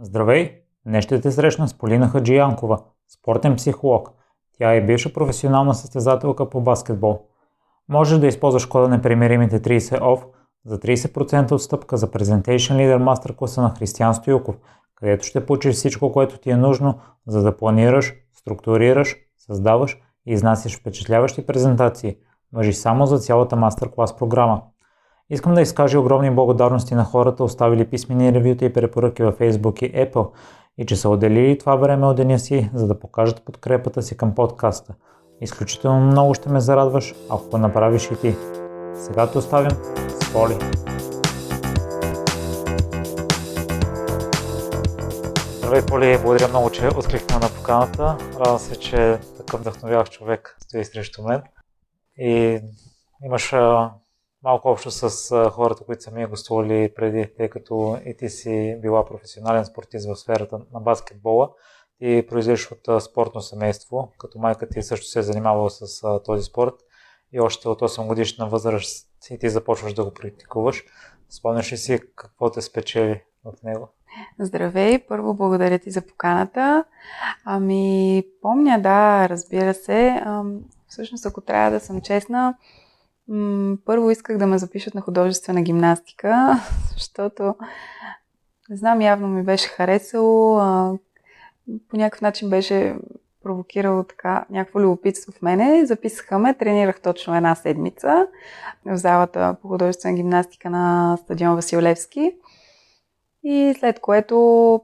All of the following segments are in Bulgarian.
Здравей! Днес ще те срещна с Полина Хаджиянкова, спортен психолог. Тя е бивша професионална състезателка по баскетбол. Можеш да използваш кода непримиримите 30 OFF за 30% отстъпка за Presentation Leader Master класа на Християн Стоюков, където ще получиш всичко, което ти е нужно, за да планираш, структурираш, създаваш и изнасяш впечатляващи презентации. Въжи само за цялата мастер-клас програма. Искам да изкажа огромни благодарности на хората, оставили писмени ревюта и препоръки във Facebook и Apple и че са отделили това време от деня си, за да покажат подкрепата си към подкаста. Изключително много ще ме зарадваш, ако го направиш и ти. Сега те оставям с Поли. Здравей, Поли, благодаря много, че откликна на поканата. Радвам се, че такъв вдъхновяващ човек стои срещу мен. И имаш малко общо с хората, които са ми гостували преди, тъй като и ти си била професионален спортист в сферата на баскетбола и произлизаш от спортно семейство, като майка ти също се е занимавала с този спорт и още от 8 годишна възраст и ти започваш да го практикуваш. Спомняш ли си какво те спечели в него? Здравей! Първо благодаря ти за поканата. Ами, помня, да, разбира се. Всъщност, ако трябва да съм честна, първо исках да ме запишат на художествена гимнастика, защото не знам, явно ми беше харесало, по някакъв начин беше провокирало така някакво любопитство в мене. Записаха ме, тренирах точно една седмица в залата по художествена гимнастика на стадион Василевски. И след което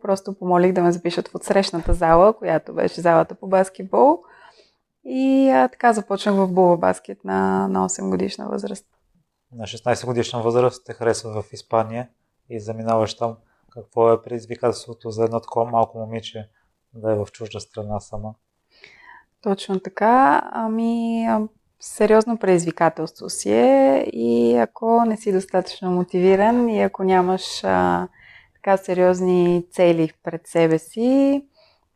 просто помолих да ме запишат в отсрещната зала, която беше залата по баскетбол. И а, така започнах в Була баскет на, на 8 годишна възраст. На 16 годишна възраст те харесват в Испания и заминаваш там. Какво е предизвикателството за едно такова малко момиче да е в чужда страна сама? Точно така. Ами, сериозно предизвикателство си е и ако не си достатъчно мотивиран и ако нямаш а, така сериозни цели пред себе си,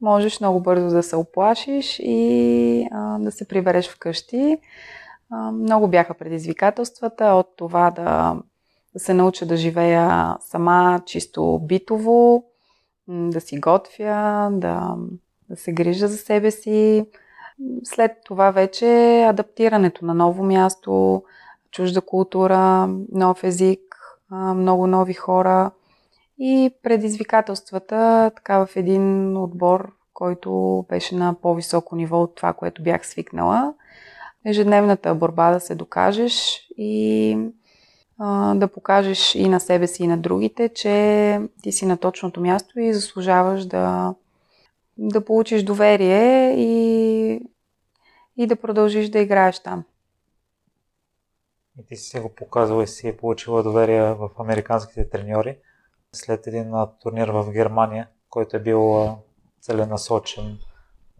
можеш много бързо да се оплашиш и а, да се прибереш вкъщи. А, много бяха предизвикателствата от това да, да се науча да живея сама, чисто битово, да си готвя, да, да се грижа за себе си. След това вече адаптирането на ново място, чужда култура, нов език, много нови хора – и предизвикателствата така в един отбор, който беше на по-високо ниво от това, което бях свикнала. Ежедневната борба да се докажеш и а, да покажеш и на себе си, и на другите, че ти си на точното място и заслужаваш да, да получиш доверие и, и да продължиш да играеш там. И ти си го показала и си получила доверие в американските треньори след един турнир в Германия, който е бил целенасочен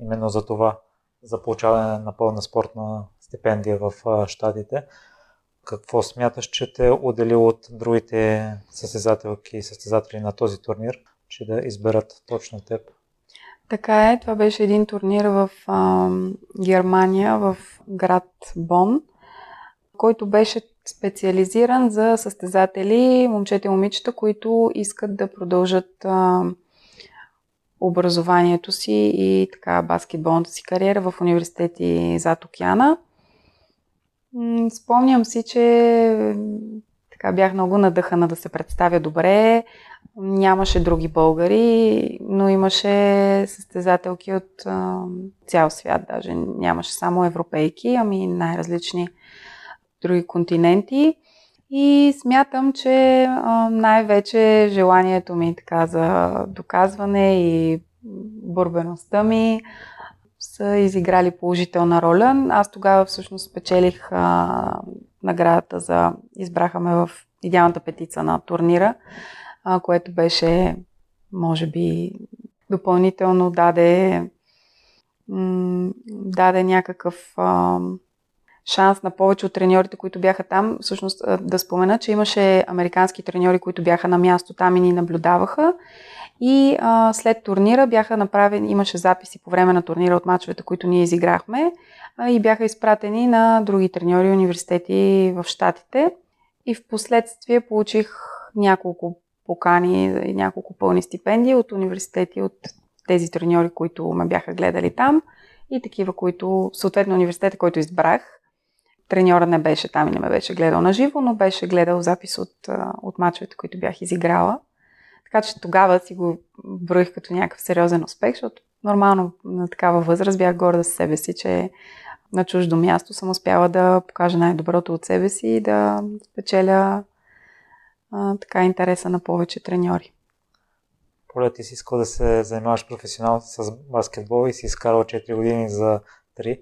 именно за това, за получаване на пълна спортна стипендия в щатите. Какво смяташ, че те е отделил от другите състезателки и състезатели на този турнир, че да изберат точно теб? Така е, това беше един турнир в а, Германия, в град Бон, който беше специализиран за състезатели, момчета и момичета, които искат да продължат а, образованието си и така баскетболната си кариера в университети зад океана. Спомням си, че така бях много надъхана да се представя добре. Нямаше други българи, но имаше състезателки от а, цял свят. Даже нямаше само европейки, ами най-различни други континенти. И смятам, че най-вече желанието ми така за доказване и борбеността ми са изиграли положителна роля. Аз тогава всъщност спечелих а, наградата за избраха ме в идеалната петица на турнира, а, което беше, може би, допълнително даде, м- даде някакъв а, шанс на повече от треньорите, които бяха там. Всъщност да спомена, че имаше американски треньори, които бяха на място там и ни наблюдаваха. И а, след турнира бяха направени, имаше записи по време на турнира от мачовете, които ние изиграхме а, и бяха изпратени на други треньори университети в Штатите. И в последствие получих няколко покани и няколко пълни стипендии от университети, от тези треньори, които ме бяха гледали там и такива, които, съответно университета, който избрах, треньора не беше там и не ме беше гледал на живо, но беше гледал запис от, от мачовете, които бях изиграла. Така че тогава си го броих като някакъв сериозен успех, защото нормално на такава възраст бях горда с себе си, че на чуждо място съм успяла да покажа най-доброто от себе си и да спечеля а, така интереса на повече треньори. Поля, ти си искал да се занимаваш професионално с баскетбол и си изкарал 4 години за 3,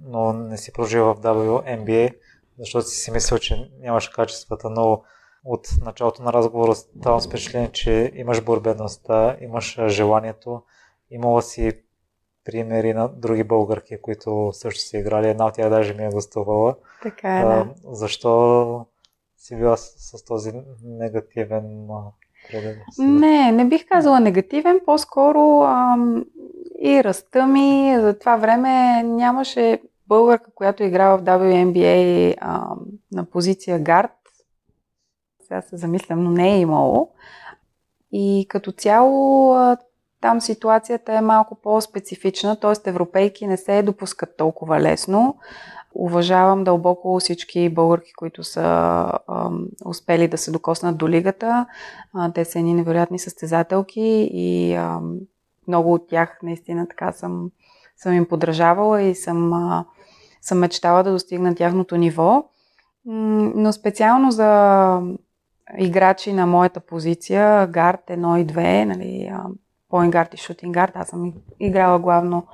но не си прожил в WNBA, защото си си мислил, че нямаш качествата, но от началото на разговора ставам с впечатление, че имаш борбеността, имаш желанието, имала си примери на други българки, които също си играли. Една от тях даже ми е гостувала. Така е, да. защо си била с, с този негативен преглед? Не, не бих казала негативен, по-скоро ам, и ръста ми за това време нямаше българка, която играва в WNBA ам, на позиция гард. Сега се замислям, но не е имало. И като цяло там ситуацията е малко по-специфична, т.е. европейки не се допускат толкова лесно. Уважавам дълбоко всички българки, които са а, успели да се докоснат до лигата. А, те са едни невероятни състезателки и а, много от тях наистина така съм, съм им подражавала и съм, а, съм мечтала да достигна тяхното ниво. Но специално за играчи на моята позиция, гард 1 и 2, нали, поингард и шутингард, аз съм играла главно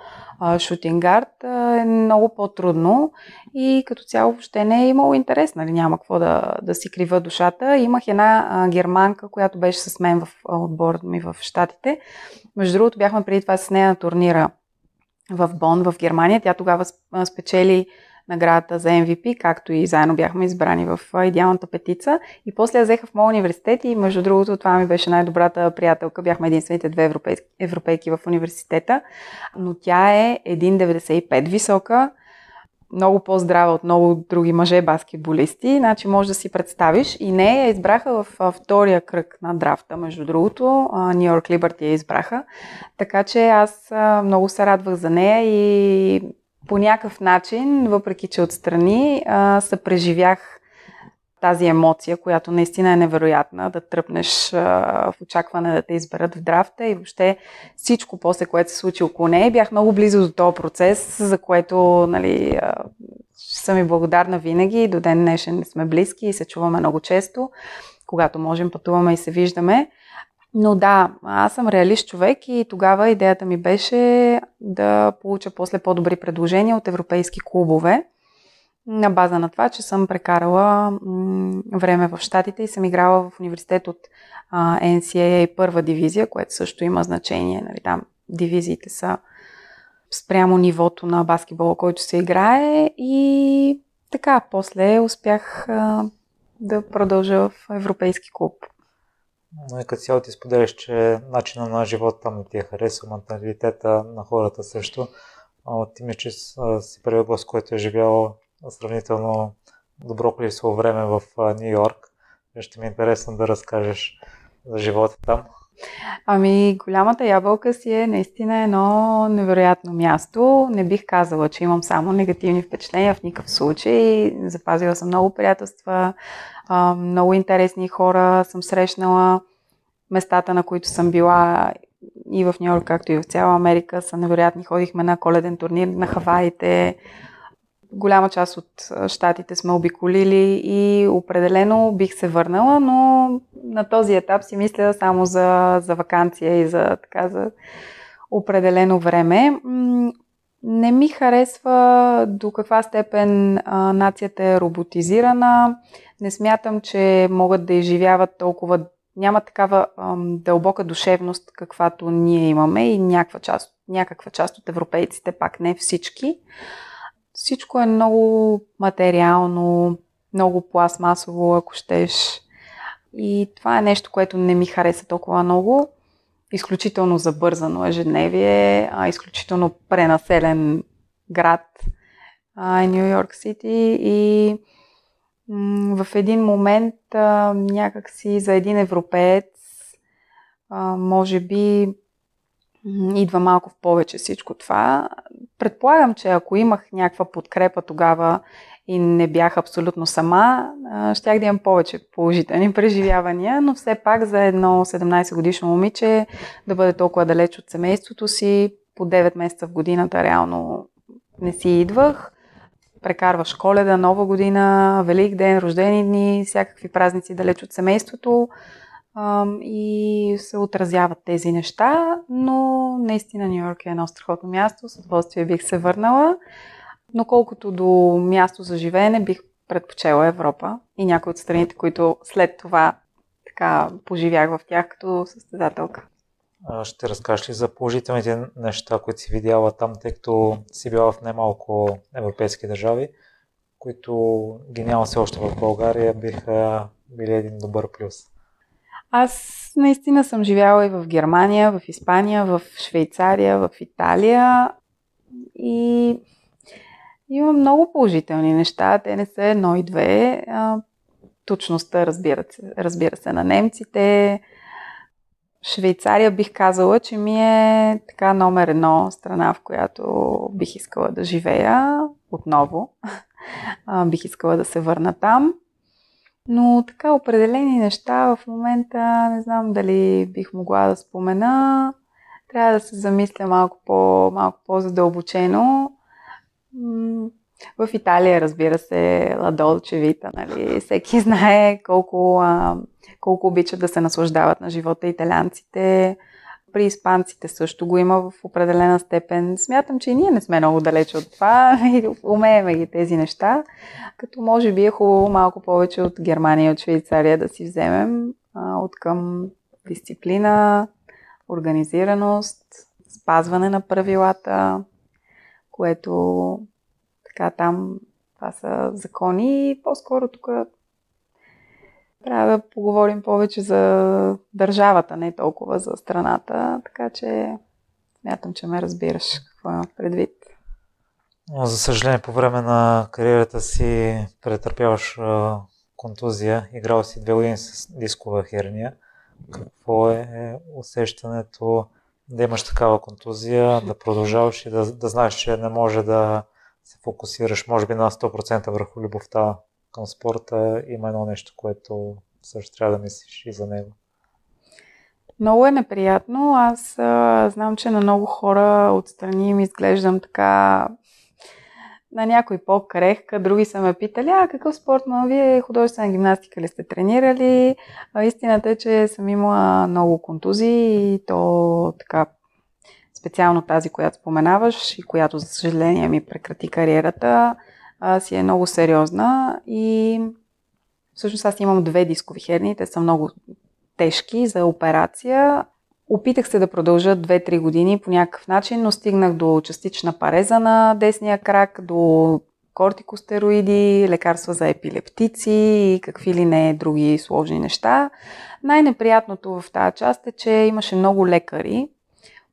шутингард, е много по-трудно и като цяло въобще не е имало интерес, нали, няма какво да, да си крива душата. Имах една германка, която беше с мен в отбора ми в Штатите. Между другото бяхме преди това с нея на турнира в Бон, в Германия. Тя тогава спечели наградата за MVP, както и заедно бяхме избрани в идеалната петица. И после я взеха в моят университет и между другото това ми беше най-добрата приятелка. Бяхме единствените две европейски, европейки в университета. Но тя е 1,95 висока, много по-здрава от много други мъже баскетболисти, значи може да си представиш. И не я избраха в втория кръг на драфта, между другото. Нью Йорк Либърти я избраха. Така че аз много се радвах за нея и по някакъв начин, въпреки че отстрани, а, съпреживях тази емоция, която наистина е невероятна, да тръпнеш в очакване да те изберат в драфта и въобще всичко после, което се случи около нея. Бях много близо до този процес, за което нали, съм и благодарна винаги. До ден днешен сме близки и се чуваме много често. Когато можем, пътуваме и се виждаме. Но да, аз съм реалист човек и тогава идеята ми беше да получа после по-добри предложения от европейски клубове на база на това, че съм прекарала време в Штатите и съм играла в университет от NCAA първа дивизия, което също има значение. Нали, там дивизиите са спрямо нивото на баскетбола, който се играе и така, после успях да продължа в европейски клуб. Но и като цяло ти споделяш, че начина на живота там не ти е харесва, менталитета на хората също. А, ти ми, че си първият гост, който е живял сравнително добро количество време в Нью Йорк. Ще ми е интересно да разкажеш за живота там. Ами, голямата ябълка си е наистина едно невероятно място. Не бих казала, че имам само негативни впечатления в никакъв случай. Запазила съм много приятелства, много интересни хора съм срещнала. Местата, на които съм била и в Нью Йорк, както и в цяла Америка, са невероятни. Ходихме на коледен турнир на Хаваите. Голяма част от щатите сме обиколили и определено бих се върнала, но на този етап си мисля само за, за вакансия и за, така, за определено време. Не ми харесва до каква степен а, нацията е роботизирана. Не смятам, че могат да изживяват толкова. Няма такава ам, дълбока душевност, каквато ние имаме и някаква част, някаква част от европейците, пак не всички. Всичко е много материално, много пластмасово, ако щеш. И това е нещо, което не ми хареса толкова много. Изключително забързано ежедневие, а изключително пренаселен град, Нью Йорк Сити и в един момент някакси за един европеец а, може би идва малко в повече всичко това. Предполагам, че ако имах някаква подкрепа тогава и не бях абсолютно сама, щях да имам повече положителни преживявания, но все пак за едно 17 годишно момиче да бъде толкова далеч от семейството си, по 9 месеца в годината реално не си идвах. Прекарваш коледа, нова година, велик ден, рождени дни, всякакви празници далеч от семейството и се отразяват тези неща, но наистина Нью Йорк е едно страхотно място, с удоволствие бих се върнала. Но колкото до място за живеене, бих предпочела Европа и някои от страните, които след това така поживях в тях като състезателка. Ще разкажеш ли за положителните неща, които си видяла там, тъй като си била в немалко европейски държави, които ги няма все още в България, биха били един добър плюс? Аз наистина съм живяла и в Германия, в Испания, в Швейцария, в Италия и има много положителни неща. Те не са едно и две. Точността, разбира се, разбира се, на немците. Швейцария бих казала, че ми е така номер едно страна, в която бих искала да живея отново. бих искала да се върна там. Но така определени неща в момента не знам дали бих могла да спомена. Трябва да се замисля малко, по, малко по-задълбочено. В Италия, разбира се, Ладолче Вита, нали? Всеки знае колко, а, колко обичат да се наслаждават на живота италианците. При испанците също го има в определена степен. Смятам, че и ние не сме много далече от това и умееме ги тези неща. Като може би е хубаво малко повече от Германия и от Швейцария да си вземем а, от към дисциплина, организираност, спазване на правилата, което така там това са закони и по-скоро тук трябва да поговорим повече за държавата, не толкова за страната, така че смятам, че ме разбираш какво има предвид. За съжаление, по време на кариерата си претърпяваш контузия, играл си две години с дискова херния. Какво е усещането да имаш такава контузия, да продължаваш и да, да знаеш, че не може да се фокусираш, може би на 100% върху любовта към спорта, има едно нещо, което също трябва да мислиш и за него. Много е неприятно. Аз а, знам, че на много хора отстрани им изглеждам така на някой по-крехка, други са ме питали, а какъв спорт, ма вие художествена гимнастика ли сте тренирали? А, истината е, че съм имала много контузии и то така специално тази, която споменаваш и която, за съжаление, ми прекрати кариерата, а, си е много сериозна и всъщност аз имам две дискови херни, те са много тежки за операция. Опитах се да продължа 2-3 години по някакъв начин, но стигнах до частична пареза на десния крак, до кортикостероиди, лекарства за епилептици и какви ли не други сложни неща. Най-неприятното в тази част е, че имаше много лекари,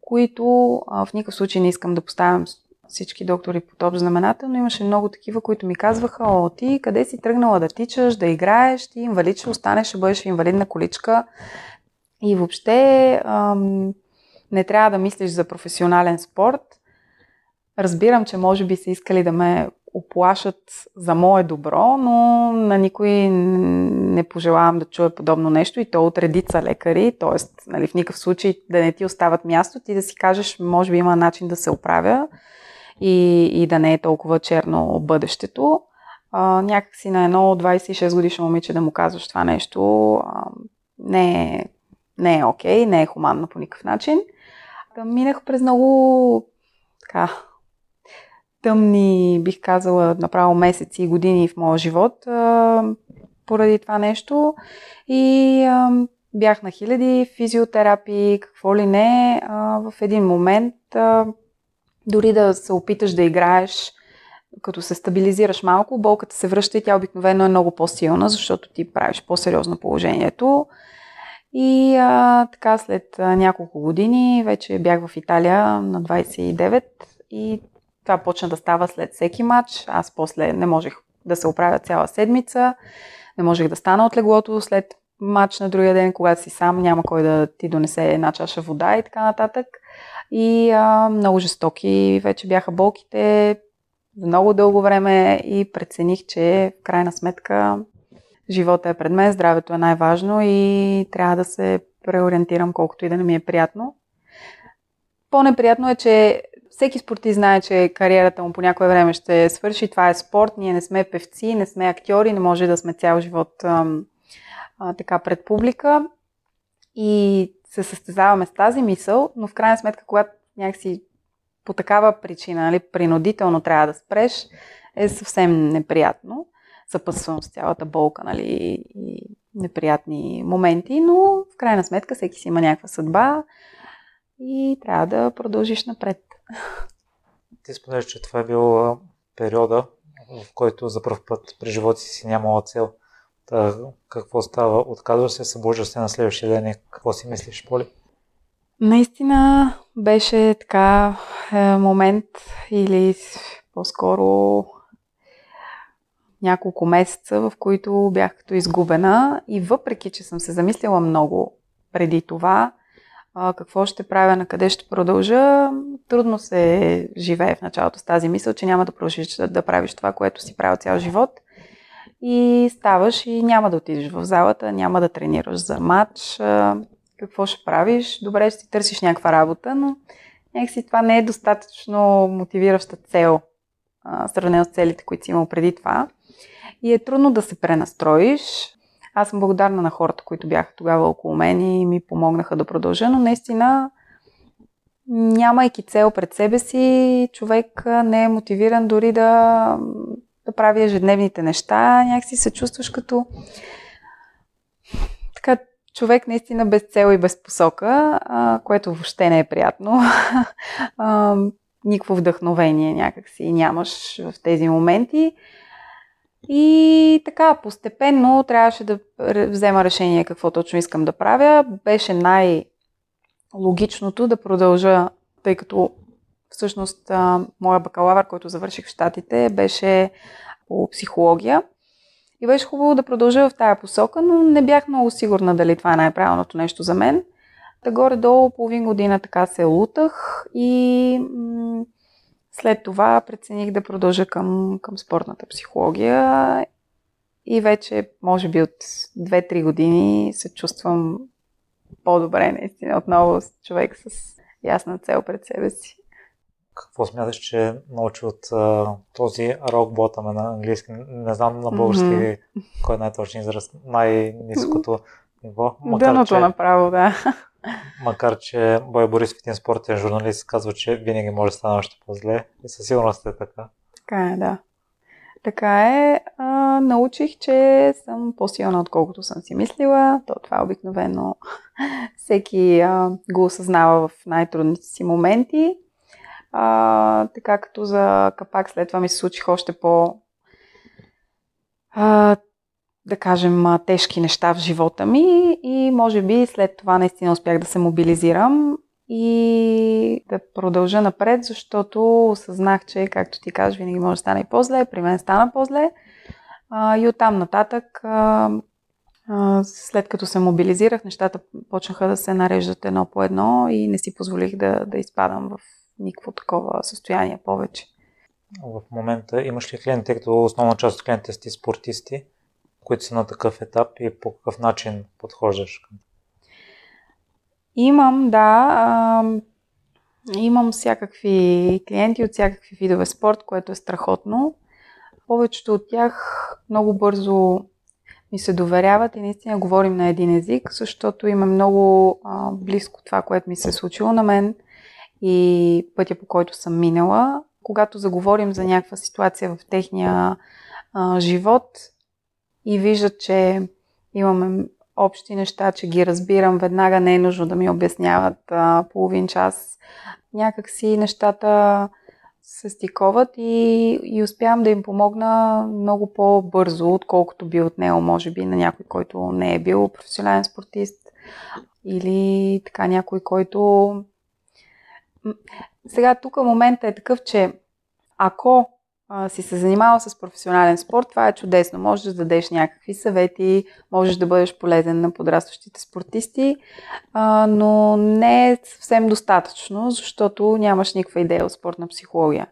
които в никакъв случай не искам да поставям всички доктори по топ знамената, но имаше много такива, които ми казваха, о, ти къде си тръгнала да тичаш, да играеш, ти инвалид ще останеш, ще бъдеш инвалидна количка. И въобще ам, не трябва да мислиш за професионален спорт. Разбирам, че може би са искали да ме оплашат за мое добро, но на никой не пожелавам да чуя подобно нещо и то от редица лекари, т.е. Нали, в никакъв случай да не ти остават място, ти да си кажеш, може би има начин да се оправя и, и да не е толкова черно бъдещето. А, някакси на едно 26 годишно момиче да му казваш това нещо а, не е, не е окей, не е хуманно по никакъв начин. Да минах през много така, тъмни, бих казала, направо месеци и години в моя живот а, поради това нещо. И а, бях на хиляди физиотерапии, какво ли не. А, в един момент а, дори да се опиташ да играеш, като се стабилизираш малко, болката се връща и тя обикновено е много по-силна, защото ти правиш по-сериозно положението. И а, така след няколко години вече бях в Италия на 29 и това почна да става след всеки матч. Аз после не можех да се оправя цяла седмица, не можех да стана от леглото след матч на другия ден, когато си сам, няма кой да ти донесе една чаша вода и така нататък. И а, много жестоки вече бяха болките много дълго време и прецених, че в крайна сметка живота е пред мен, здравето е най-важно и трябва да се преориентирам колкото и да не ми е приятно. По-неприятно е, че всеки спортист знае, че кариерата му по някое време ще свърши. Това е спорт, ние не сме певци, не сме актьори, не може да сме цял живот а, а, така пред публика. И се състезаваме с тази мисъл, но в крайна сметка, когато някакси по такава причина, нали, принудително трябва да спреш, е съвсем неприятно. Съпътствам с цялата болка нали, и неприятни моменти, но в крайна сметка всеки си има някаква съдба и трябва да продължиш напред. Ти споделяш, че това е бил периода, в който за първ път при живота си нямала цел. Та, какво става? Отказваш се, събуждаш се на следващия ден и какво си мислиш, Поли? Наистина беше така е, момент или по-скоро няколко месеца, в които бях като изгубена и въпреки, че съм се замислила много преди това, какво ще правя, на къде ще продължа, трудно се живее в началото с тази мисъл, че няма да продължиш да, да правиш това, което си правил цял живот. И ставаш и няма да отидеш в залата, няма да тренираш за матч. Какво ще правиш? Добре, ще си търсиш някаква работа, но някакси това не е достатъчно мотивираща цел, сравнено с целите, които си имал преди това. И е трудно да се пренастроиш. Аз съм благодарна на хората, които бяха тогава около мен и ми помогнаха да продължа, но наистина нямайки цел пред себе си, човек не е мотивиран дори да, да прави ежедневните неща. Някакси се чувстваш като така, човек наистина без цел и без посока, а, което въобще не е приятно. а, никакво вдъхновение някакси нямаш в тези моменти. И така, постепенно трябваше да взема решение какво точно искам да правя. Беше най-логичното да продължа, тъй като всъщност моя бакалавър, който завърших в Штатите, беше по психология. И беше хубаво да продължа в тая посока, но не бях много сигурна дали това е най-правилното нещо за мен. Та горе-долу половин година така се лутах и след това прецених да продължа към, към спортната психология и вече, може би от 2-3 години се чувствам по-добре, наистина, отново човек с ясна цел пред себе си. Какво смяташ, че научи от а, този рок ботъм на английски? Не знам на български mm-hmm. кой е най-точен израз, най-низкото ниво. Макар, Дъното че... направо, да. Макар, че Бой Борисов, един спортен журналист, казва, че винаги може да стане още по-зле и със сигурност е така. Така е, да. Така е. А, научих, че съм по-силна, отколкото съм си мислила. То това обикновено всеки а, го осъзнава в най-трудните си моменти. А, така като за капак след това ми се случих още по а, да кажем, тежки неща в живота ми и може би след това наистина успях да се мобилизирам и да продължа напред, защото осъзнах, че, както ти кажеш, винаги може да стане и по-зле. При мен стана по-зле. А, и оттам нататък, а, след като се мобилизирах, нещата почнаха да се нареждат едно по едно и не си позволих да, да изпадам в никакво такова състояние повече. В момента имаш ли клиенти, тъй като основна част от клиентите сте спортисти? които са на такъв етап и по какъв начин подхождаш към Имам, да. А, имам всякакви клиенти от всякакви видове спорт, което е страхотно. Повечето от тях много бързо ми се доверяват и наистина говорим на един език, защото има много а, близко това, което ми се е случило на мен и пътя по който съм минала. Когато заговорим за някаква ситуация в техния а, живот, и виждат, че имаме общи неща, че ги разбирам, веднага не е нужно да ми обясняват а, половин час. Някакси нещата се стиковат и, и успявам да им помогна много по-бързо, отколкото би отнел, може би, на някой, който не е бил професионален спортист или така някой, който... Сега тук момента е такъв, че ако а, си се занимавал с професионален спорт, това е чудесно. Можеш да дадеш някакви съвети, можеш да бъдеш полезен на подрастващите спортисти, а, но не е съвсем достатъчно, защото нямаш никаква идея от спортна психология.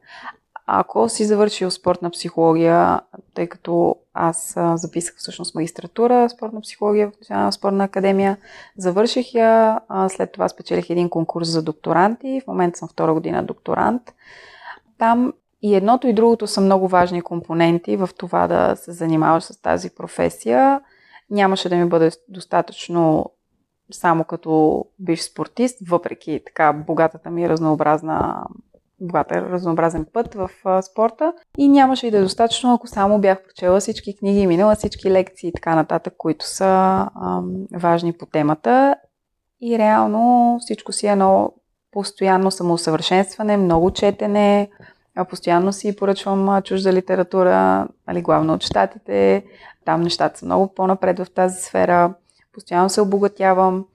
Ако си завършил спортна психология, тъй като аз записах всъщност магистратура спортна психология в Национална спортна академия, завърших я, след това спечелих един конкурс за докторанти, в момента съм втора година докторант. Там и едното и другото са много важни компоненти в това да се занимаваш с тази професия. Нямаше да ми бъде достатъчно само като биш спортист, въпреки така богатата ми разнообразна богата разнообразен път в а, спорта и нямаше и да е достатъчно, ако само бях прочела всички книги, минала всички лекции и така нататък, които са а, важни по темата. И реално всичко си е едно постоянно самоусъвършенстване, много четене, постоянно си поръчвам чужда литература, али главно от щатите. Там нещата са много по-напред в тази сфера. Постоянно се обогатявам.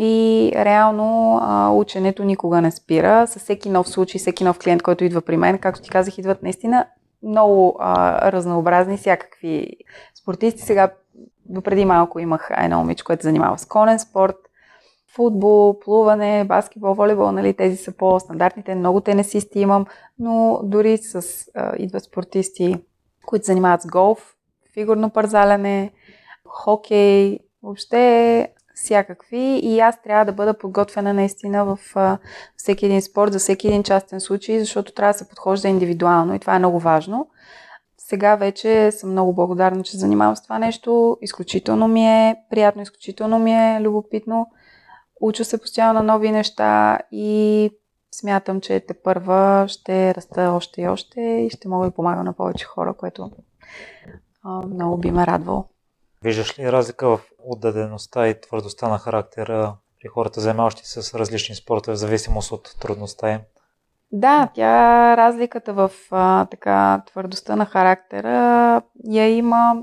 И реално а, ученето никога не спира. С всеки нов случай, всеки нов клиент, който идва при мен, както ти казах, идват наистина много а, разнообразни, всякакви спортисти. Сега, допреди малко имах едно момиче, което занимава с конен спорт, футбол, плуване, баскетбол, волейбол, нали, тези са по-стандартните. Много тенесисти имам, но дори с а, идват спортисти, които занимават с голф, фигурно парзаляне, хокей, въобще всякакви и аз трябва да бъда подготвена наистина в а, всеки един спорт, за всеки един частен случай, защото трябва да се подхожда индивидуално и това е много важно. Сега вече съм много благодарна, че занимавам с това нещо. Изключително ми е приятно, изключително ми е любопитно. Уча се постоянно на нови неща и смятам, че те първа ще раста още и още и ще мога да помагам на повече хора, което а, много би ме радвало. Виждаш ли разлика в отдадеността и твърдостта на характера при хората, занимаващи се с различни спортове, в зависимост от трудността им? Да, тя разликата в а, така твърдостта на характера я има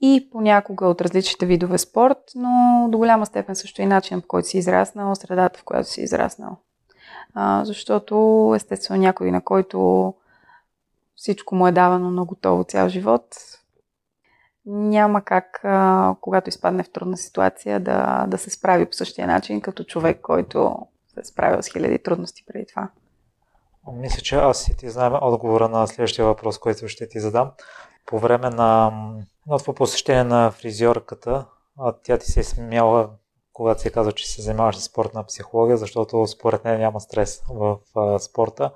и понякога от различните видове спорт, но до голяма степен също и начин по който си израснал, средата в която си израснал. А, защото естествено някой, на който всичко му е давано на готово цял живот, няма как, когато изпадне в трудна ситуация, да, да се справи по същия начин, като човек, който се е справил с хиляди трудности преди това. Мисля, че аз и ти знаем отговора на следващия въпрос, който ще ти задам. По време на това посещение на фризьорката, тя ти се е смяла, когато си казва, че се занимаваш с спортна психология, защото според нея няма стрес в спорта.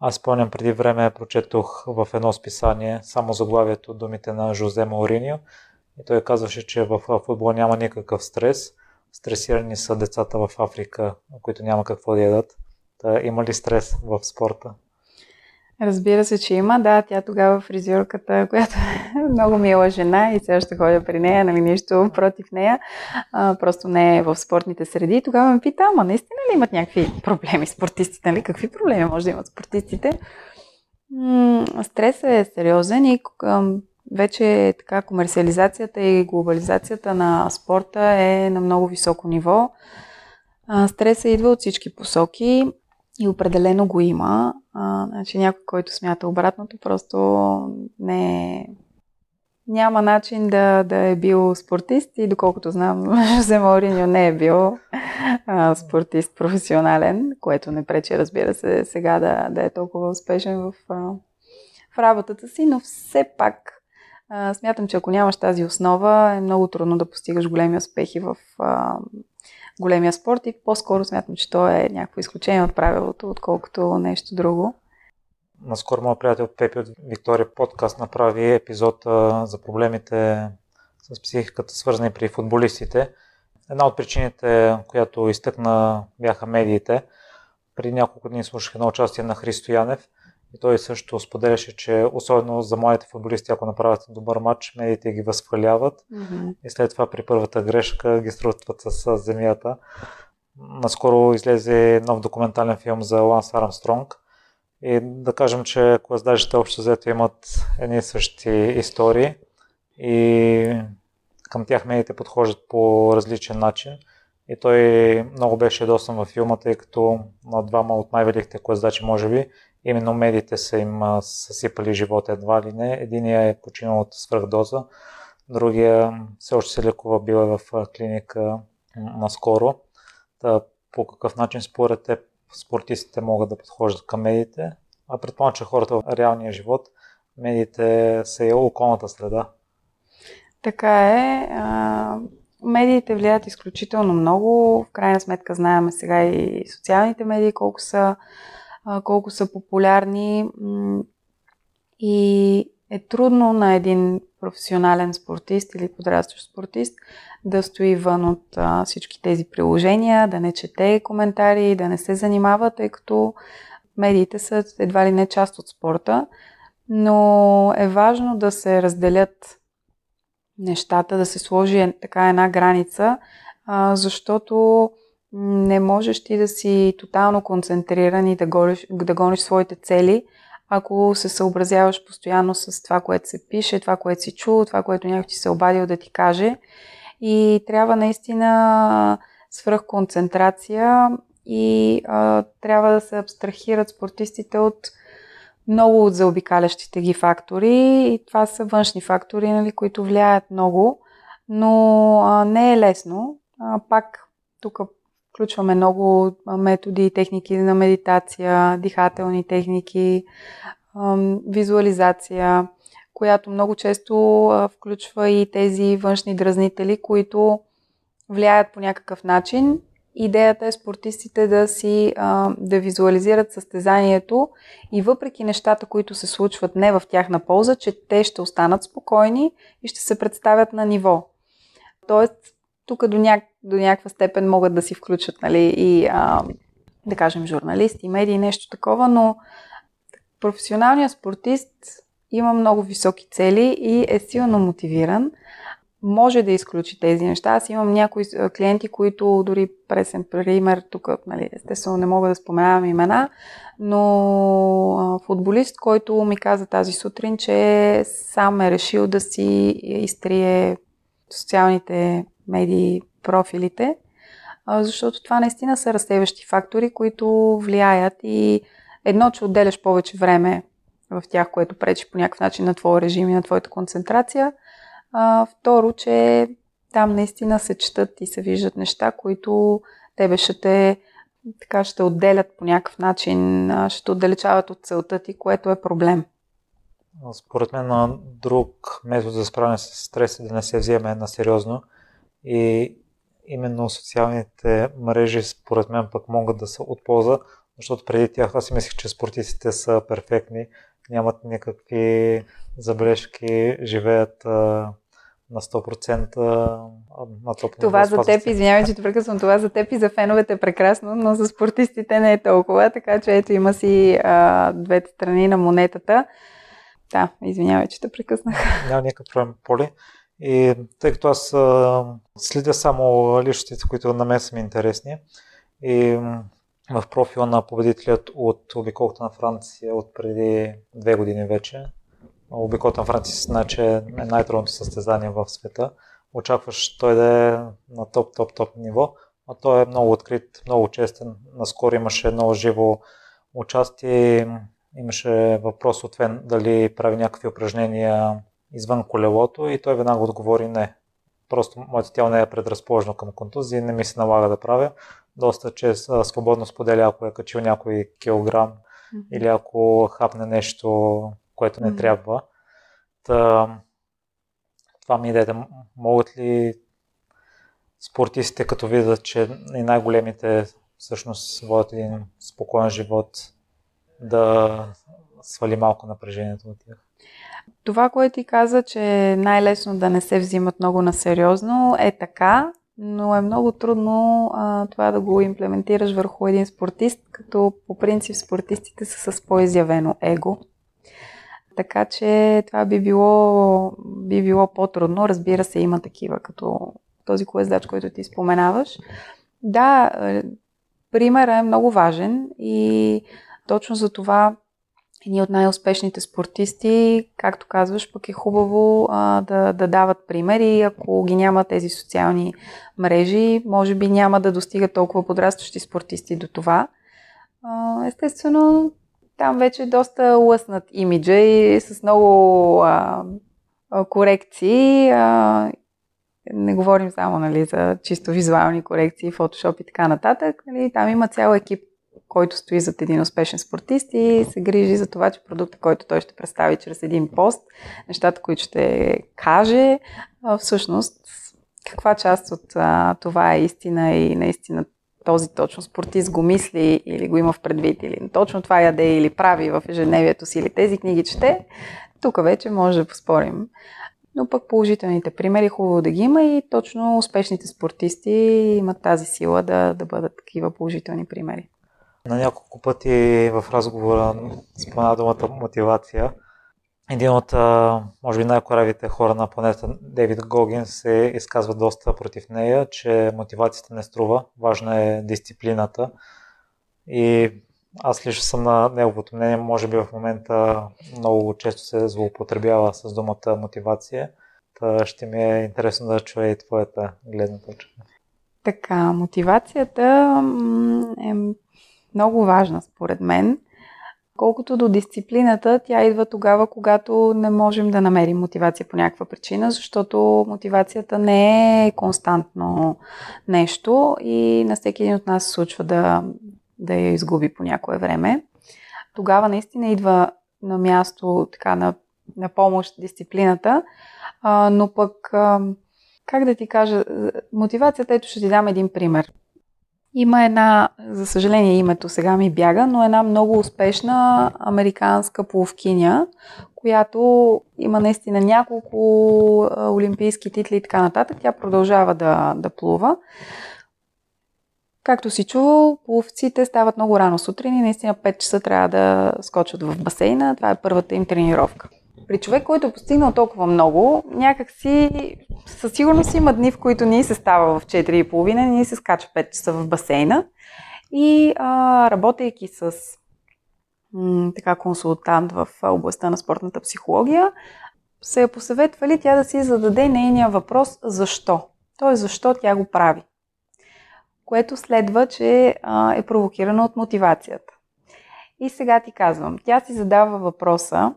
Аз спомням преди време прочетох в едно списание само заглавието думите на Жозе Мауриньо и той казваше, че в футбола няма никакъв стрес. Стресирани са децата в Африка, които няма какво да ядат. Та, има ли стрес в спорта? Разбира се, че има. Да, тя тогава фризьорката, която е много мила жена и все още ходя при нея, нали нищо против нея, а, просто не е в спортните среди. Тогава ме пита, ама наистина ли имат някакви проблеми спортистите? Нали? Какви проблеми може да имат спортистите? М- стресът е сериозен и вече така комерциализацията и глобализацията на спорта е на много високо ниво. Стресът идва от всички посоки. И определено го има. А, значи някой, който смята обратното, просто не няма начин да, да е бил спортист и доколкото знам, Жозе Мауриньо не е бил а, спортист професионален, което не пречи, разбира се, сега да, да е толкова успешен в, а, в работата си, но все пак а, смятам, че ако нямаш тази основа, е много трудно да постигаш големи успехи в а, големия спорт и по-скоро смятам, че то е някакво изключение от правилото, отколкото нещо друго. Наскоро моят приятел Пепи от Виктория подкаст направи епизод за проблемите с психиката, свързани при футболистите. Една от причините, която изтъкна, бяха медиите. Преди няколко дни слушах едно участие на Христо Янев и той също споделяше, че особено за младите футболисти, ако направят добър матч, медиите ги възхваляват mm-hmm. и след това при първата грешка ги струтват с земята. Наскоро излезе нов документален филм за Ланс Армстронг и да кажем, че клаздажите общо взето имат едни и същи истории и към тях медиите подхождат по различен начин. И той много беше ядосан във филма, тъй като на двама от най-великите клаздачи, може би, именно медиите са им съсипали живота едва ли не. Единият е починал от свръхдоза, другия все още се лекува, бил е в клиника наскоро. Та, по какъв начин според теб спортистите могат да подхождат към медиите? А предполагам, че хората в реалния живот, медиите са и околната среда. Така е. Медиите влияят изключително много. В крайна сметка знаем сега и социалните медии колко са, колко са популярни. И е трудно на един професионален спортист или подрастващ спортист да стои вън от а, всички тези приложения, да не чете коментари, да не се занимава, тъй като медиите са едва ли не част от спорта. Но е важно да се разделят нещата, да се сложи така една граница, а, защото не можеш ти да си тотално концентриран и да гониш, да гониш своите цели, ако се съобразяваш постоянно с това, което се пише, това, което си чул, това, което някой ти се е обадил да ти каже. И трябва наистина свръхконцентрация и а, трябва да се абстрахират спортистите от много от заобикалящите ги фактори и това са външни фактори, нали, които влияят много, но а, не е лесно. А, пак тук включваме много методи и техники на медитация, дихателни техники, визуализация, която много често включва и тези външни дразнители, които влияят по някакъв начин Идеята е спортистите да си да визуализират състезанието и въпреки нещата, които се случват не в тяхна полза, че те ще останат спокойни и ще се представят на ниво. Тоест, тук до, ня... до някаква степен могат да си включат нали, и а, да кажем журналисти, медии, нещо такова, но професионалният спортист има много високи цели и е силно мотивиран може да изключи тези неща. Аз имам някои клиенти, които дори пресен пример, тук, нали, естествено не мога да споменавам имена, но футболист, който ми каза тази сутрин, че сам е решил да си изтрие социалните медии профилите, защото това наистина са разсеващи фактори, които влияят и едно, че отделяш повече време в тях, което пречи по някакъв начин на твоя режим и на твоята концентрация – а, второ, че там наистина се четат и се виждат неща, които тебе ще те така ще отделят по някакъв начин, ще те отдалечават от целта ти, което е проблем. Според мен друг метод за справяне с стрес е да не се вземе на сериозно и именно социалните мрежи според мен пък могат да са от полза, защото преди тях аз си мислех, че спортистите са перфектни, нямат никакви забележки, живеят а, на 100% на топ Това за теб, извинявай, че те прекъсвам, това за теб и за феновете е прекрасно, но за спортистите не е толкова, така че ето има си а, двете страни на монетата. Да, извинявай, че те прекъснах. Няма никакъв проблем, Поли. И тъй като аз следя само личностите, които на мен са ми интересни и в профила на победителят от обиколката на Франция от преди две години вече, Обиколата на Франция значи е най-трудното състезание в света. Очакваш той да е на топ, топ, топ ниво, а той е много открит, много честен. Наскоро имаше много живо участие. Имаше въпрос от Вен дали прави някакви упражнения извън колелото и той веднага отговори не. Просто моето тяло не е предразположено към контузии, не ми се налага да правя. Доста често свободно споделя, ако е качил някой килограм mm-hmm. или ако хапне нещо което не mm. трябва. Та, това ми идеята. Могат ли спортистите, като видят, че и най-големите всъщност водят един спокоен живот, да свали малко напрежението от тях? Това, което ти каза, че е най-лесно да не се взимат много на сериозно, е така, но е много трудно а, това да го имплементираш върху един спортист, като по принцип спортистите са с по-изявено его. Така че това би било, би било по-трудно. Разбира се, има такива, като този колездач, който ти споменаваш. Да, е, примерът е много важен и точно за това едни от най-успешните спортисти, както казваш, пък е хубаво а, да, да дават примери. Ако ги няма тези социални мрежи, може би няма да достигат толкова подрастващи спортисти до това. А, естествено, там вече е доста лъснат имиджа и с много а, а, корекции. А, не говорим само нали, за чисто визуални корекции, фотошоп и така нататък. Нали, там има цял екип, който стои зад един успешен спортист и се грижи за това, че продукта, който той ще представи чрез един пост, нещата, които ще каже, всъщност каква част от това е истина и наистина този точно спортист го мисли или го има в предвид, или точно това яде или прави в ежедневието си, или тези книги чете, тук вече може да поспорим. Но пък положителните примери хубаво да ги има и точно успешните спортисти имат тази сила да, да бъдат такива положителни примери. На няколко пъти в разговора спомена думата мотивация. Един от, може би, най-коравите хора на планета, Дейвид Гогин, се изказва доста против нея, че мотивацията не струва, важна е дисциплината. И аз лично съм на неговото мнение, може би в момента много често се злоупотребява с думата мотивация. Та ще ми е интересно да чуя и твоята гледна точка. Така, мотивацията е много важна според мен. Колкото до дисциплината, тя идва тогава, когато не можем да намерим мотивация по някаква причина, защото мотивацията не е константно нещо и на всеки един от нас се случва да, да я изгуби по някое време. Тогава наистина идва на място така на, на помощ дисциплината, а, но пък, а, как да ти кажа, мотивацията, ето ще ти дам един пример. Има една, за съжаление името сега ми бяга, но една много успешна американска пловкиня, която има наистина няколко олимпийски титли и така нататък. Тя продължава да, да плува. Както си чувал, пловците стават много рано сутрин и наистина 5 часа трябва да скочат в басейна. Това е първата им тренировка. При човек, който е постигнал толкова много, някакси със сигурност има дни, в които ние се става в 4.30, ние се скача 5 часа в басейна и а, работейки с м, така консултант в областта на спортната психология, се е посъветвали тя да си зададе нейния въпрос защо. Тоест защо тя го прави. Което следва, че а, е провокирано от мотивацията. И сега ти казвам, тя си задава въпроса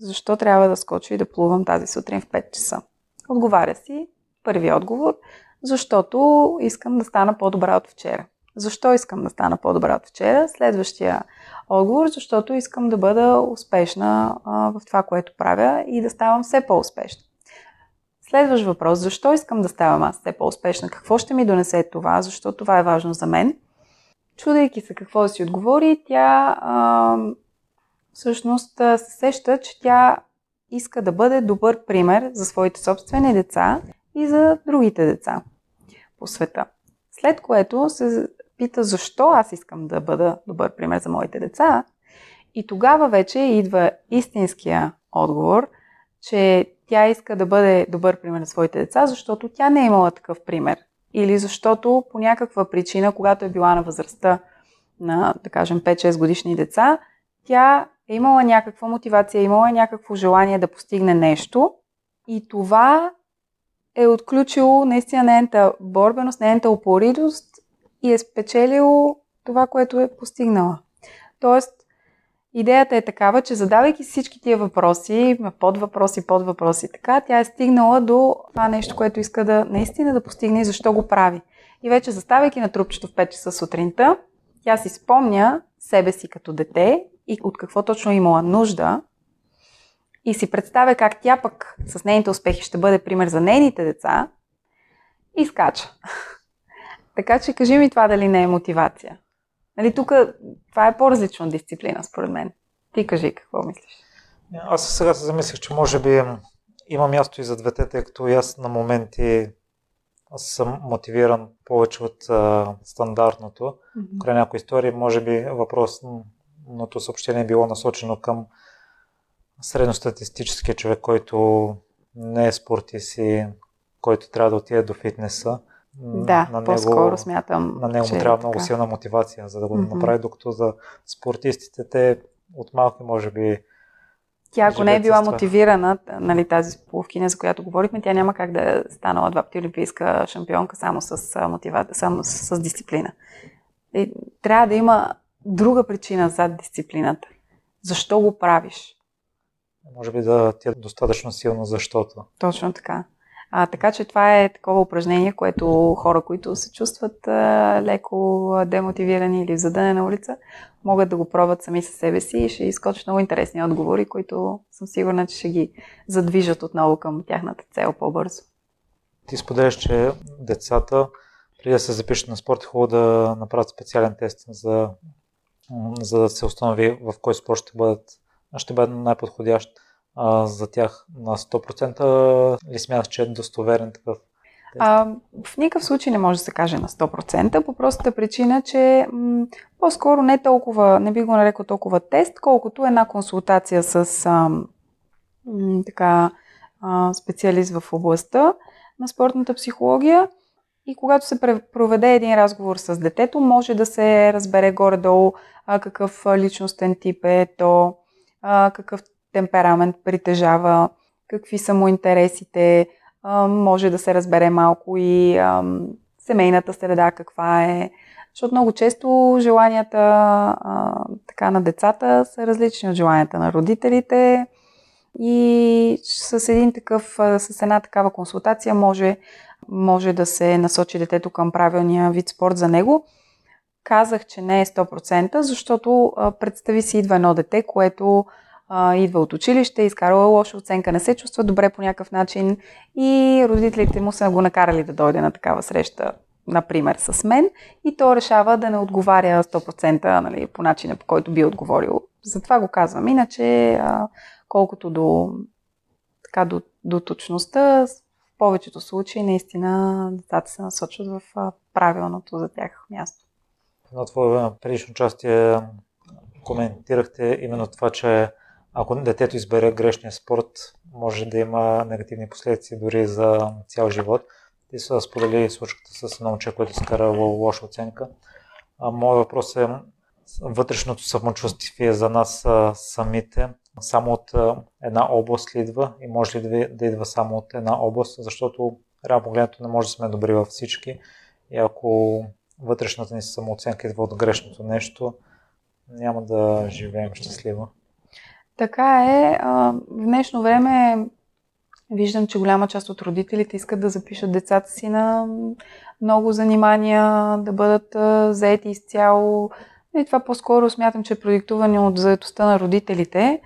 защо трябва да скоча и да плувам тази сутрин в 5 часа. Отговаря си първи отговор, защото искам да стана по-добра от вчера. Защо искам да стана по-добра от вчера? Следващия отговор, защото искам да бъда успешна а, в това, което правя и да ставам все по-успешна. Следващ въпрос, защо искам да ставам аз все по-успешна? Какво ще ми донесе това? Защо това е важно за мен? Чудейки се какво да си отговори, тя а, всъщност се сеща, че тя иска да бъде добър пример за своите собствени деца и за другите деца по света. След което се пита защо аз искам да бъда добър пример за моите деца. И тогава вече идва истинския отговор, че тя иска да бъде добър пример на своите деца, защото тя не е имала такъв пример. Или защото по някаква причина, когато е била на възрастта на, да кажем, 5-6 годишни деца, тя е имала някаква мотивация, е имала някакво желание да постигне нещо и това е отключило наистина нейната борбеност, нейната упоритост и е спечелило това, което е постигнала. Тоест, идеята е такава, че задавайки всички тия въпроси, под въпроси, под въпроси, така, тя е стигнала до това нещо, което иска да наистина да постигне и защо го прави. И вече заставайки на трупчето в 5 часа сутринта, тя си спомня себе си като дете и от какво точно е имала нужда и си представя как тя пък с нейните успехи ще бъде пример за нейните деца и скача. така че кажи ми това дали не е мотивация. Нали, тук това е по-различна дисциплина, според мен. Ти кажи какво мислиш. Аз сега се замислих, че може би има място и за двете, тъй като и аз на моменти аз съм мотивиран повече от а, стандартното. Mm-hmm. Край някои истории, може би въпросното съобщение е било насочено към средностатистическия човек, който не е спортист и който трябва да отиде до фитнеса. Да, на по-скоро него, смятам. На него че трябва е много така. силна мотивация, за да го Mm-hmm. направи, докато за спортистите те от малки може би Тя, ако не е била мотивирана, нали, тази половкиня, за която говорихме, тя няма как да е станала два пъти олимпийска шампионка само с, мотива... само с, с дисциплина. И трябва да има друга причина зад дисциплината. защо го правиш. Може би да ти е достатъчно силно, защото. Точно така. А, така че това е такова упражнение, което хора, които се чувстват а, леко демотивирани или задъне на улица, могат да го пробват сами със себе си и ще изкочат много интересни отговори, които съм сигурна, че ще ги задвижат отново към тяхната цел по-бързо. Ти споделяш, че децата, преди да се запишат на спорт, е хубаво да направят специален тест, за, за да се установи в кой спорт ще бъдат ще бъде най-подходящ а, за тях на 100% ли смяташ, че е достоверен такъв? А, в никакъв случай не може да се каже на 100%, по простата причина, че м- по-скоро не толкова, не би го нарекал толкова тест, колкото една консултация с а, м- така, а, специалист в областта на спортната психология. И когато се проведе един разговор с детето, може да се разбере горе-долу какъв личностен тип е то, какъв темперамент притежава, какви са му интересите, може да се разбере малко и семейната среда каква е. Защото много често желанията а, така на децата са различни от желанията на родителите и с, един такъв, с една такава консултация може, може да се насочи детето към правилния вид спорт за него. Казах, че не е 100%, защото представи си идва едно дете, което а, идва от училище, изкарала лоша оценка, не се чувства добре по някакъв начин и родителите му са го накарали да дойде на такава среща, например, с мен и то решава да не отговаря 100% нали, по начина, по който би отговорил. Затова го казвам. Иначе, а, колкото до, така, до, до точността, повечето случаи наистина децата се насочват в правилното за тях място. На твое предишно участие коментирахте именно това, че ако детето избере грешния спорт, може да има негативни последици дори за цял живот. Ти са сподели случката с едно момче, което скарало лоша оценка. А, моят въпрос е вътрешното самочувствие за нас самите. Само от една област ли идва и може ли да идва само от една област, защото реално погледнато не може да сме добри във всички и ако вътрешната ни самооценка идва от грешното нещо, няма да живеем щастливо. Така е. В днешно време виждам, че голяма част от родителите искат да запишат децата си на много занимания, да бъдат заети изцяло. И това по-скоро смятам, че е продиктуване от заетостта на родителите.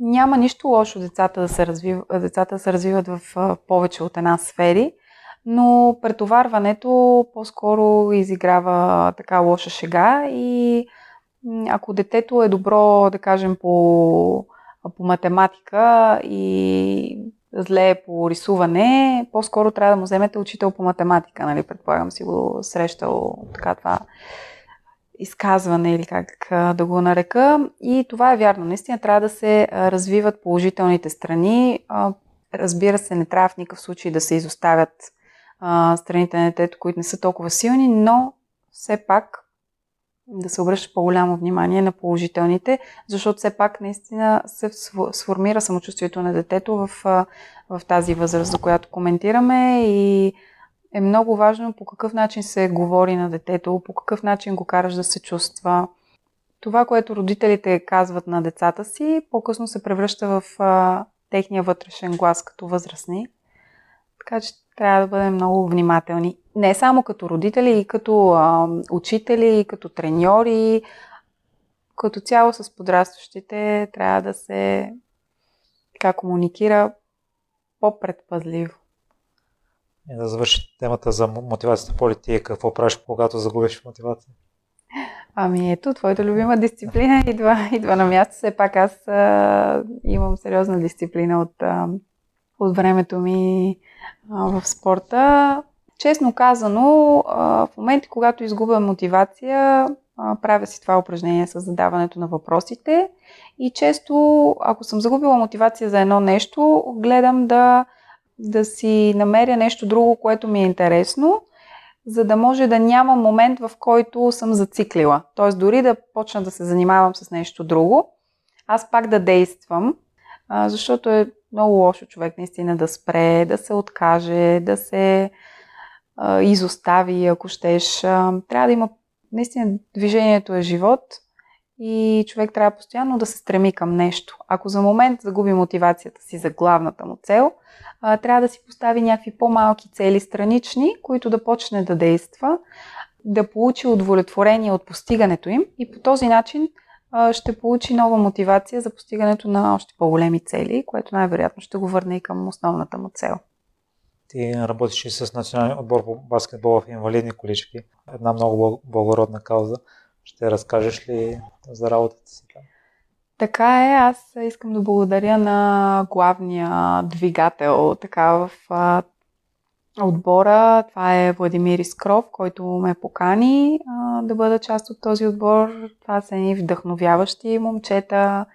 Няма нищо лошо децата да се, развив... децата да се развиват в повече от една сфери, но претоварването по-скоро изиграва така лоша шега и ако детето е добро, да кажем, по, по математика и зле по рисуване, по-скоро трябва да му вземете учител по математика, нали? Предполагам си го срещал така това изказване или как да го нарека. И това е вярно. Наистина трябва да се развиват положителните страни. Разбира се, не трябва в никакъв случай да се изоставят страните на детето, които не са толкова силни, но все пак да се обръща по-голямо внимание на положителните, защото все пак наистина се сформира самочувствието на детето в, в тази възраст, за която коментираме и е много важно по какъв начин се говори на детето, по какъв начин го караш да се чувства. Това, което родителите казват на децата си, по-късно се превръща в а, техния вътрешен глас като възрастни. Така че трябва да бъдем много внимателни. Не само като родители, и като а, учители, и като треньори. Като цяло с подрастващите трябва да се така комуникира по-предпазливо. И да завърши темата за мотивацията по ти, какво правиш, когато загубиш мотивация? Ами ето, твоята любима дисциплина идва, идва на място. Все пак аз а, имам сериозна дисциплина от, а, от времето ми в спорта. Честно казано, в моменти, когато изгубя мотивация, правя си това упражнение с задаването на въпросите и често, ако съм загубила мотивация за едно нещо, гледам да, да си намеря нещо друго, което ми е интересно, за да може да няма момент, в който съм зациклила. Т.е. дори да почна да се занимавам с нещо друго, аз пак да действам, защото е много лошо човек наистина да спре, да се откаже, да се изостави, ако щеш. Трябва да има, наистина, движението е живот и човек трябва постоянно да се стреми към нещо. Ако за момент загуби мотивацията си за главната му цел, трябва да си постави някакви по-малки цели странични, които да почне да действа, да получи удовлетворение от постигането им и по този начин ще получи нова мотивация за постигането на още по-големи цели, което най-вероятно ще го върне и към основната му цел. Ти работиш и с националния отбор по баскетбол в инвалидни колички. Една много благородна кауза. Ще разкажеш ли за работата си там? Така е, аз искам да благодаря на главния двигател така в отбора. Това е Владимир Искров, който ме покани да бъда част от този отбор. Това са едни вдъхновяващи момчета,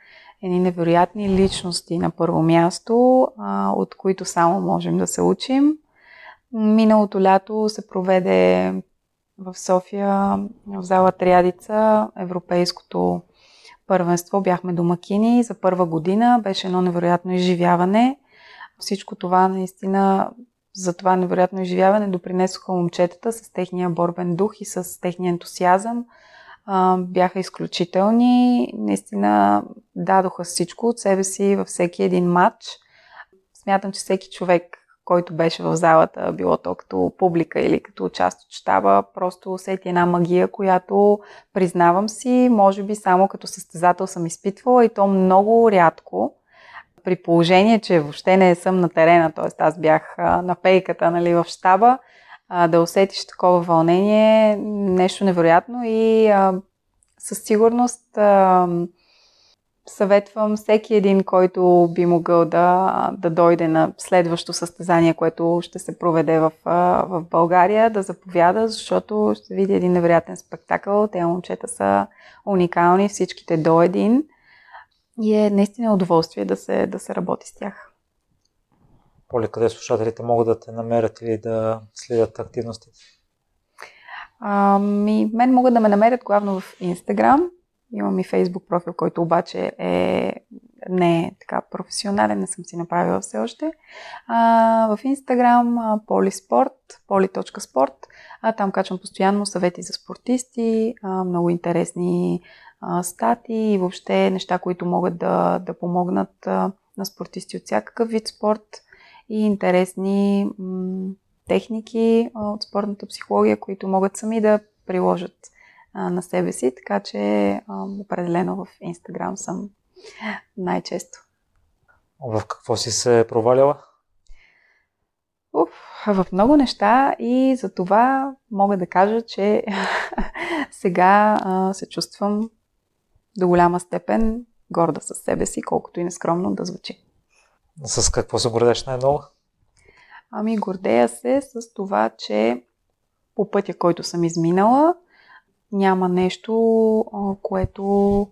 едни невероятни личности на първо място, от които само можем да се учим. Миналото лято се проведе в София, в зала Триадица, европейското първенство. Бяхме домакини за първа година. Беше едно невероятно изживяване. Всичко това наистина за това невероятно изживяване допринесоха момчетата с техния борбен дух и с техния ентусиазъм. бяха изключителни. Наистина дадоха всичко от себе си във всеки един матч. Смятам, че всеки човек който беше в залата, било то като публика или като част от щаба, просто усети една магия, която признавам си, може би само като състезател съм изпитвала и то много рядко. При положение, че въобще не съм на терена, т.е. аз бях на пейката нали, в щаба, да усетиш такова вълнение, нещо невероятно и със сигурност съветвам всеки един, който би могъл да, да дойде на следващо състезание, което ще се проведе в, в България, да заповяда, защото ще види един невероятен спектакъл. Те момчета са уникални, всичките до един. И е наистина удоволствие да се, да се работи с тях. Поле, къде слушателите могат да те намерят или да следят активностите? Ами, мен могат да ме намерят главно в Инстаграм Имам и фейсбук профил, който обаче е не е така професионален, не съм си направила все още. А, в Инстаграм полиспорт, poly.sport, а там качвам постоянно съвети за спортисти, а, много интересни а, стати и въобще неща, които могат да, да помогнат а, на спортисти от всякакъв вид спорт и интересни м- техники а, от спортната психология, които могат сами да приложат а, на себе си, така че а, определено в Инстаграм съм най-често. В какво си се проваляла? Уф, в много неща и за това мога да кажа, че сега а, се чувствам до голяма степен горда със себе си, колкото и нескромно да звучи. С какво се гордеш най-много? Ами гордея се с това, че по пътя, който съм изминала, няма нещо, което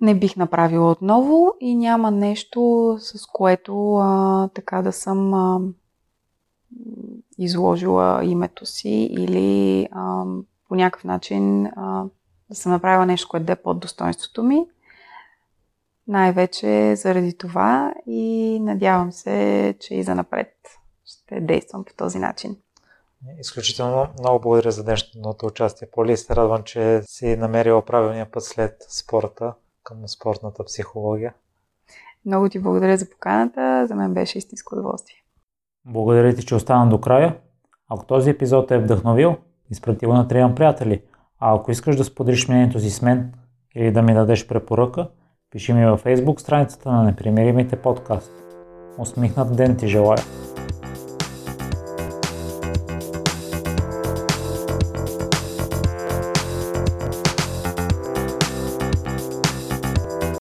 не бих направила отново и няма нещо, с което а, така да съм а, изложила името си или а, по някакъв начин а, да съм направила нещо, което да е под достоинството ми. Най-вече заради това и надявам се, че и за напред ще действам по този начин. Изключително много благодаря за днешното участие, Поли. Се радвам, че си намерила правилния път след спорта към спортната психология. Много ти благодаря за поканата. За мен беше истинско удоволствие. Благодаря ти, че остана до края. Ако този епизод е вдъхновил, изпрати го на трима приятели. А ако искаш да споделиш мнението си с мен или да ми дадеш препоръка, пиши ми във Facebook страницата на Непримиримите подкаст. Усмихнат ден ти желая!